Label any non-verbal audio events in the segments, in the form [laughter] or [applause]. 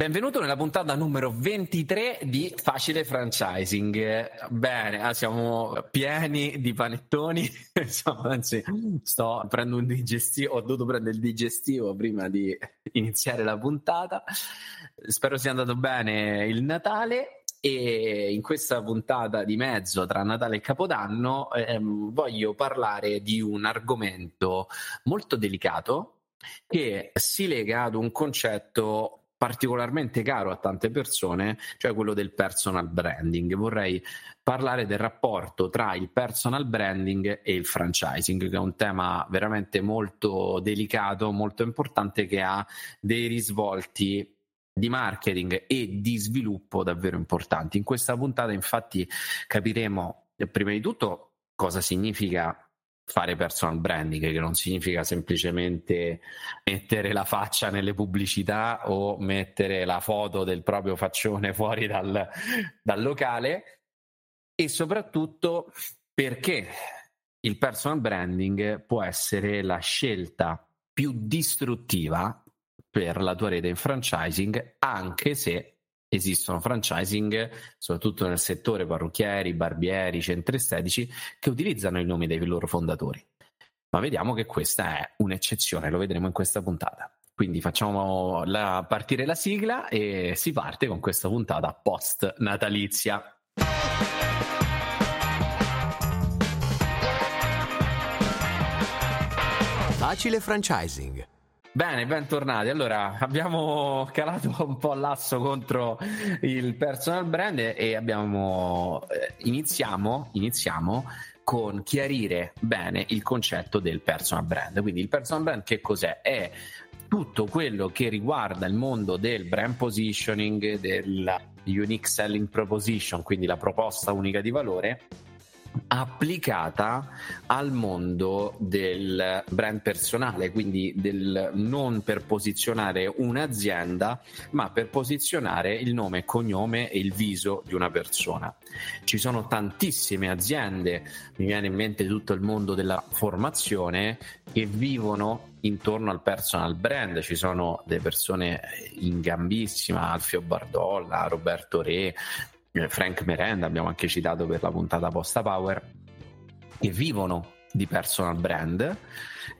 Benvenuto nella puntata numero 23 di Facile Franchising. Bene, ah, siamo pieni di panettoni. [laughs] anzi, sto prendendo un digestivo, ho dovuto prendere il digestivo prima di iniziare la puntata. Spero sia andato bene il Natale e in questa puntata di mezzo tra Natale e Capodanno ehm, voglio parlare di un argomento molto delicato che si lega ad un concetto particolarmente caro a tante persone, cioè quello del personal branding. Vorrei parlare del rapporto tra il personal branding e il franchising, che è un tema veramente molto delicato, molto importante, che ha dei risvolti di marketing e di sviluppo davvero importanti. In questa puntata infatti capiremo prima di tutto cosa significa fare personal branding, che non significa semplicemente mettere la faccia nelle pubblicità o mettere la foto del proprio faccione [laughs] fuori dal, dal locale. E soprattutto perché il personal branding può essere la scelta più distruttiva per la tua rete in franchising, anche se esistono franchising, soprattutto nel settore parrucchieri, barbieri, centri estetici, che utilizzano i nomi dei loro fondatori. Ma vediamo che questa è un'eccezione, lo vedremo in questa puntata. Quindi facciamo la, partire la sigla e si parte con questa puntata post natalizia. Facile franchising Bene, bentornati. Allora, abbiamo calato un po' l'asso contro il personal brand e abbiamo eh, iniziamo, iniziamo con chiarire bene il concetto del personal brand. Quindi il personal brand che cos'è? È tutto quello che riguarda il mondo del brand positioning, del unique selling proposition, quindi la proposta unica di valore applicata al mondo del brand personale, quindi del, non per posizionare un'azienda, ma per posizionare il nome e cognome e il viso di una persona. Ci sono tantissime aziende, mi viene in mente tutto il mondo della formazione, che vivono intorno al personal brand. Ci sono delle persone in gambissima, Alfio Bardolla, Roberto Re, Frank Merenda, abbiamo anche citato per la puntata Posta Power, che vivono di personal brand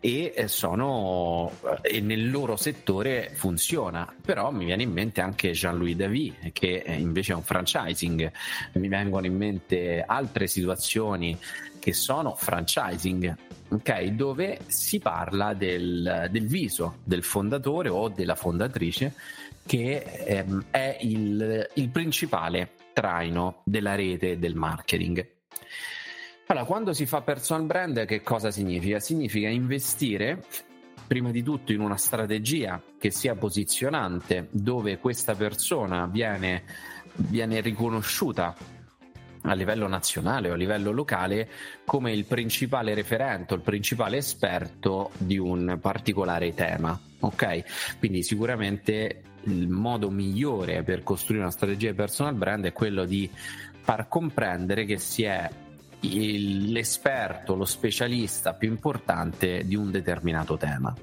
e eh, sono eh, e nel loro settore funziona. Però mi viene in mente anche Jean-Louis Davy che invece è un franchising. Mi vengono in mente altre situazioni che sono franchising ok? Dove si parla del, del viso del fondatore o della fondatrice che ehm, è il, il principale traino della rete del marketing. Allora, quando si fa personal brand, che cosa significa? Significa investire prima di tutto in una strategia che sia posizionante, dove questa persona viene, viene riconosciuta a livello nazionale o a livello locale come il principale referente il principale esperto di un particolare tema. Ok? Quindi sicuramente il modo migliore per costruire una strategia di personal brand è quello di far comprendere che si è il, l'esperto, lo specialista più importante di un determinato tema.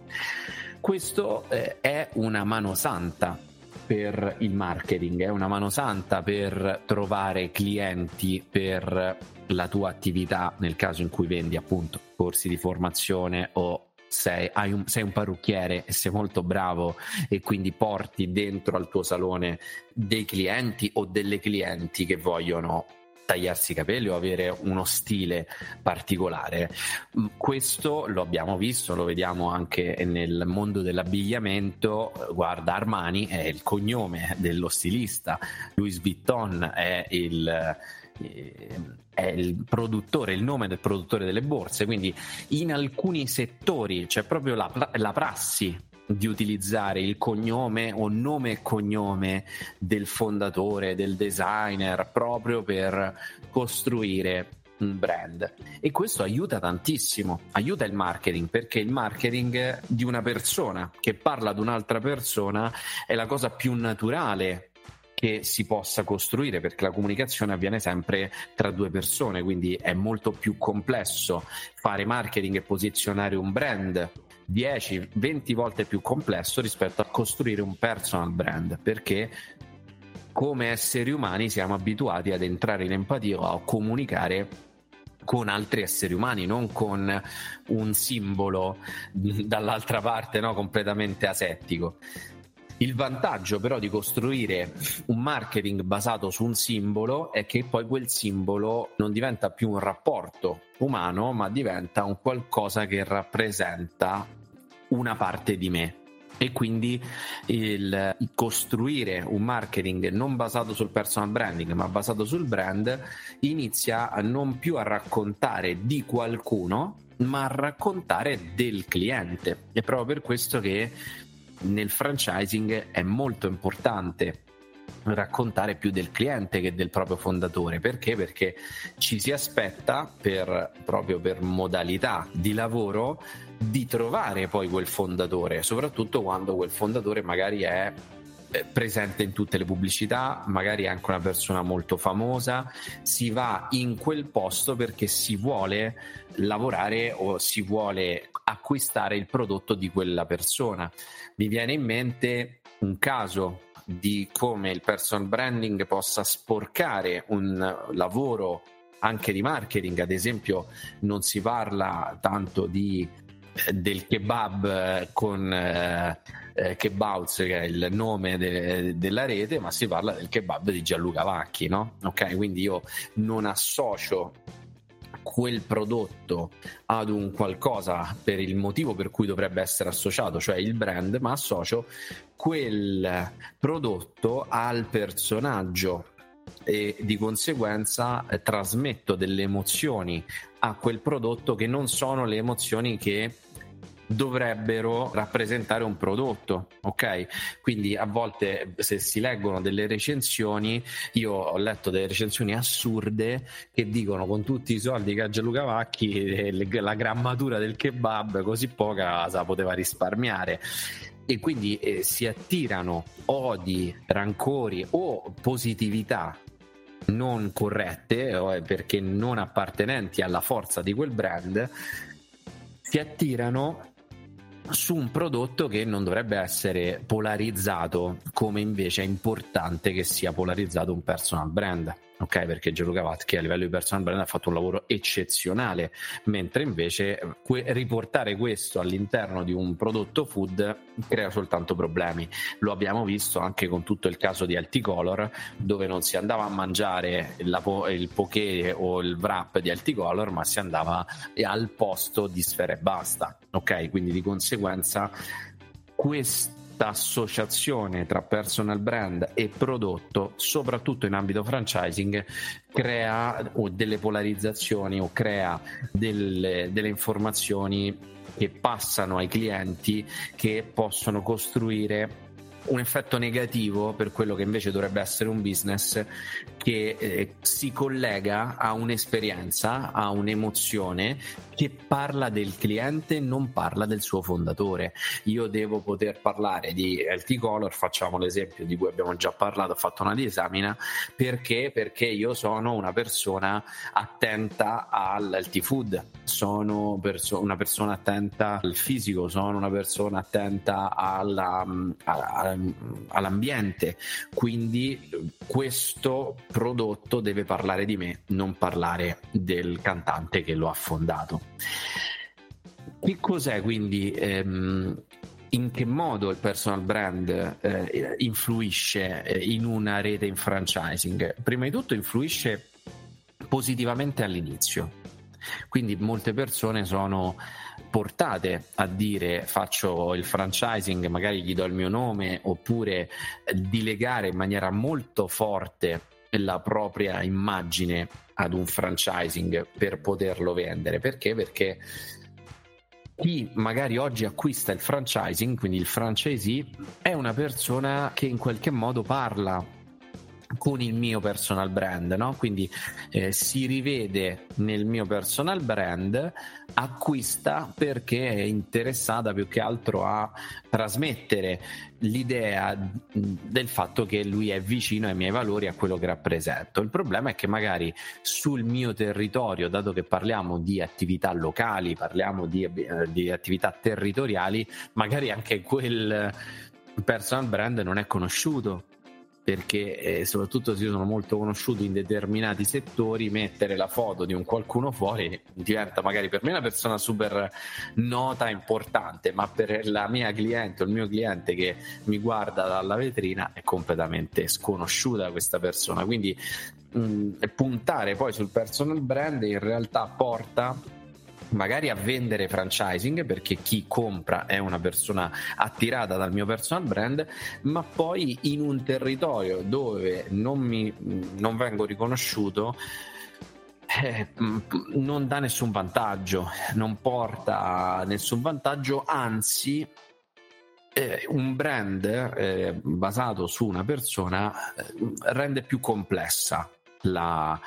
Questo eh, è una mano santa per il marketing, è una mano santa per trovare clienti per la tua attività nel caso in cui vendi appunto corsi di formazione o sei, un, sei, un, parrucchiere e sei molto bravo e quindi porti dentro al tuo salone dei clienti o delle clienti che vogliono tagliarsi i capelli o avere uno stile particolare. Mm, questo lo abbiamo visto, lo vediamo anche nel mondo dell'abbigliamento. Guarda, Armani è il cognome dello stilista, Louis Vuitton è il è il produttore, il nome del produttore delle borse, quindi in alcuni settori c'è proprio la, la prassi di utilizzare il cognome o nome e cognome del fondatore, del designer, proprio per costruire un brand. E questo aiuta tantissimo, aiuta il marketing perché il marketing di una persona che parla ad un'altra persona è la cosa più naturale che si possa costruire perché la comunicazione avviene sempre tra due persone, quindi è molto più complesso fare marketing e posizionare un brand 10-20 volte più complesso rispetto a costruire un personal brand perché come esseri umani siamo abituati ad entrare in empatia o a comunicare con altri esseri umani, non con un simbolo [laughs] dall'altra parte no? completamente asettico. Il vantaggio però di costruire un marketing basato su un simbolo è che poi quel simbolo non diventa più un rapporto umano, ma diventa un qualcosa che rappresenta una parte di me. E quindi il costruire un marketing non basato sul personal branding, ma basato sul brand, inizia non più a raccontare di qualcuno, ma a raccontare del cliente. È proprio per questo che nel franchising è molto importante raccontare più del cliente che del proprio fondatore perché? Perché ci si aspetta per, proprio per modalità di lavoro di trovare poi quel fondatore, soprattutto quando quel fondatore magari è eh, presente in tutte le pubblicità, magari è anche una persona molto famosa, si va in quel posto perché si vuole lavorare o si vuole acquistare il prodotto di quella persona. Mi viene in mente un caso di come il personal branding possa sporcare un lavoro anche di marketing, ad esempio non si parla tanto di, eh, del kebab eh, con eh, eh, che è il nome de- della rete, ma si parla del kebab di Gianluca Vacchi, no? Ok, quindi io non associo quel prodotto ad un qualcosa per il motivo per cui dovrebbe essere associato, cioè il brand, ma associo quel prodotto al personaggio e di conseguenza eh, trasmetto delle emozioni a quel prodotto che non sono le emozioni che dovrebbero rappresentare un prodotto, ok? Quindi a volte se si leggono delle recensioni, io ho letto delle recensioni assurde che dicono con tutti i soldi che ha Gianluca Vacchi eh, la grammatura del kebab così poca la poteva risparmiare e quindi eh, si attirano odi, rancori o positività non corrette eh, perché non appartenenti alla forza di quel brand si attirano su un prodotto che non dovrebbe essere polarizzato come invece è importante che sia polarizzato un personal brand ok? Perché Gianluca Vatchi a livello di personal brand ha fatto un lavoro eccezionale, mentre invece que- riportare questo all'interno di un prodotto food crea soltanto problemi. Lo abbiamo visto anche con tutto il caso di Alticolor, dove non si andava a mangiare po- il poké o il wrap di Alticolor, ma si andava al posto di Sfera e Basta, ok? Quindi di conseguenza questo questa associazione tra personal brand e prodotto, soprattutto in ambito franchising, crea delle polarizzazioni o crea delle, delle informazioni che passano ai clienti che possono costruire un effetto negativo per quello che invece dovrebbe essere un business che eh, si collega a un'esperienza, a un'emozione che parla del cliente, non parla del suo fondatore. Io devo poter parlare di LT Color, facciamo l'esempio di cui abbiamo già parlato, ho fatto una disamina, perché? Perché io sono una persona attenta all'LT food, sono perso- una persona attenta al fisico, sono una persona attenta alla, alla, all'ambiente, quindi questo prodotto deve parlare di me, non parlare del cantante che lo ha fondato. Che cos'è quindi? Ehm, in che modo il personal brand eh, influisce eh, in una rete in franchising? Prima di tutto influisce positivamente all'inizio. Quindi molte persone sono portate a dire faccio il franchising, magari gli do il mio nome, oppure di legare in maniera molto forte la propria immagine ad un franchising per poterlo vendere. Perché? Perché chi magari oggi acquista il franchising, quindi il franchisee, è una persona che in qualche modo parla con il mio personal brand, no? quindi eh, si rivede nel mio personal brand, acquista perché è interessata più che altro a trasmettere l'idea del fatto che lui è vicino ai miei valori, a quello che rappresento. Il problema è che magari sul mio territorio, dato che parliamo di attività locali, parliamo di, eh, di attività territoriali, magari anche quel personal brand non è conosciuto perché eh, soprattutto se io sono molto conosciuto in determinati settori, mettere la foto di un qualcuno fuori diventa magari per me una persona super nota, importante, ma per la mia cliente o il mio cliente che mi guarda dalla vetrina è completamente sconosciuta questa persona. Quindi mh, puntare poi sul personal brand in realtà porta magari a vendere franchising perché chi compra è una persona attirata dal mio personal brand, ma poi in un territorio dove non, mi, non vengo riconosciuto. Eh, non dà nessun vantaggio, non porta nessun vantaggio, anzi eh, un brand eh, basato su una persona eh, rende più complessa la,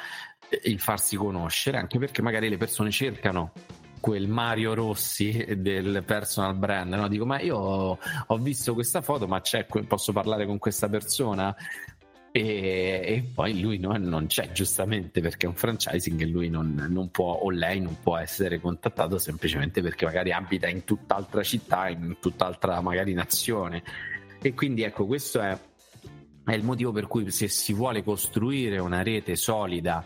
il farsi conoscere, anche perché magari le persone cercano quel Mario Rossi del personal brand, no? Dico, ma io ho, visto questa foto, ma c'è, posso parlare con questa persona? E, e, poi lui no, non c'è giustamente perché è un franchising e lui non, non, può o lei non può essere contattato semplicemente perché magari abita in tutt'altra città, in tutt'altra magari nazione. E quindi ecco, questo è è il motivo per cui se si vuole costruire una rete solida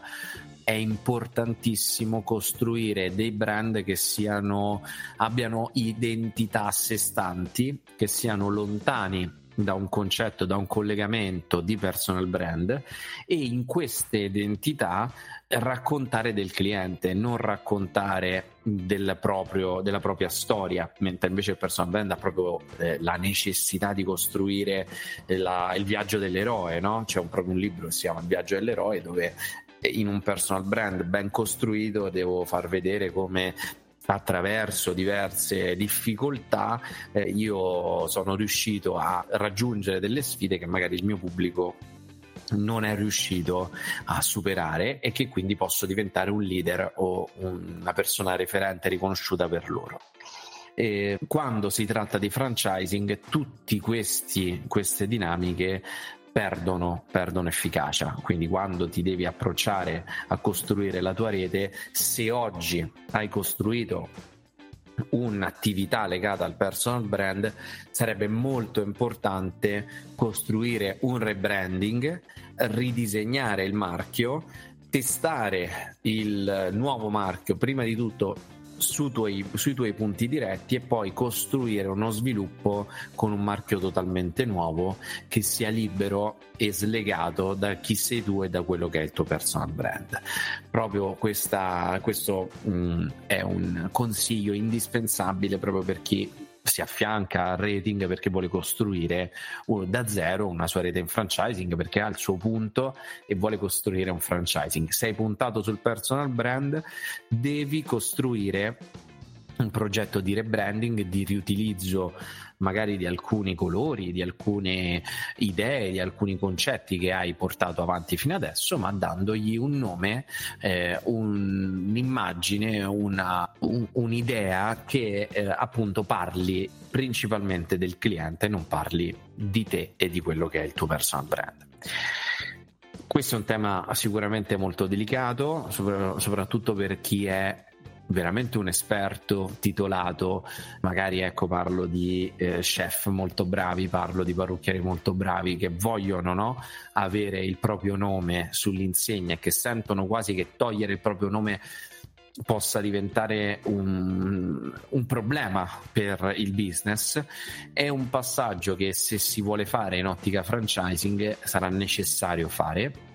è importantissimo costruire dei brand che siano, abbiano identità a sé stanti, che siano lontani da un concetto, da un collegamento di personal brand e in queste identità raccontare del cliente, non raccontare del proprio, della propria storia, mentre invece il personal brand ha proprio eh, la necessità di costruire la, il viaggio dell'eroe, no? C'è un, proprio un libro che si chiama Il viaggio dell'eroe dove in un personal brand ben costruito devo far vedere come attraverso diverse difficoltà eh, io sono riuscito a raggiungere delle sfide che magari il mio pubblico non è riuscito a superare e che quindi posso diventare un leader o una persona referente riconosciuta per loro. E quando si tratta di franchising, tutte queste dinamiche perdono, perdono efficacia. Quindi quando ti devi approcciare a costruire la tua rete, se oggi hai costruito un'attività legata al personal brand sarebbe molto importante costruire un rebranding, ridisegnare il marchio, testare il nuovo marchio prima di tutto su tuoi, sui tuoi punti diretti e poi costruire uno sviluppo con un marchio totalmente nuovo che sia libero e slegato da chi sei tu e da quello che è il tuo personal brand. Proprio questa, questo mh, mm, è un consiglio indispensabile proprio per chi si affianca al rating perché vuole costruire da zero una sua rete in franchising perché ha il suo punto e vuole costruire un franchising. Sei puntato sul personal brand, devi costruire un progetto di rebranding, di riutilizzo magari di alcuni colori, di alcune idee, di alcuni concetti che hai portato avanti fino adesso, ma dandogli un nome, eh, un, un'immagine, una, un, un'idea che eh, appunto parli principalmente del cliente, non parli di te e di quello che è il tuo personal brand. Questo è un tema sicuramente molto delicato, soprattutto per chi è veramente un esperto titolato, magari ecco parlo di eh, chef molto bravi, parlo di parrucchieri molto bravi che vogliono no, avere il proprio nome sull'insegna e che sentono quasi che togliere il proprio nome possa diventare un, un, problema per il business. È un passaggio che se si vuole fare in ottica franchising sarà necessario fare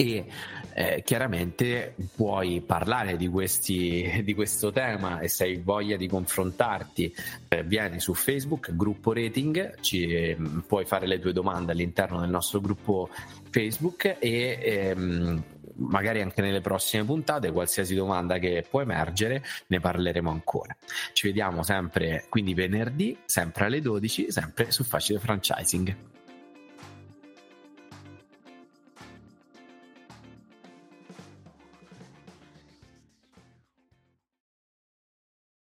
e eh, chiaramente puoi parlare di, questi, di, questo tema e se hai voglia di confrontarti eh, vieni su Facebook, gruppo rating, ci, eh, puoi fare le tue domande all'interno del nostro gruppo Facebook e ehm, magari anche nelle prossime puntate, qualsiasi domanda che può emergere, ne parleremo ancora. Ci vediamo sempre quindi venerdì, sempre alle 12, sempre su Facile Franchising.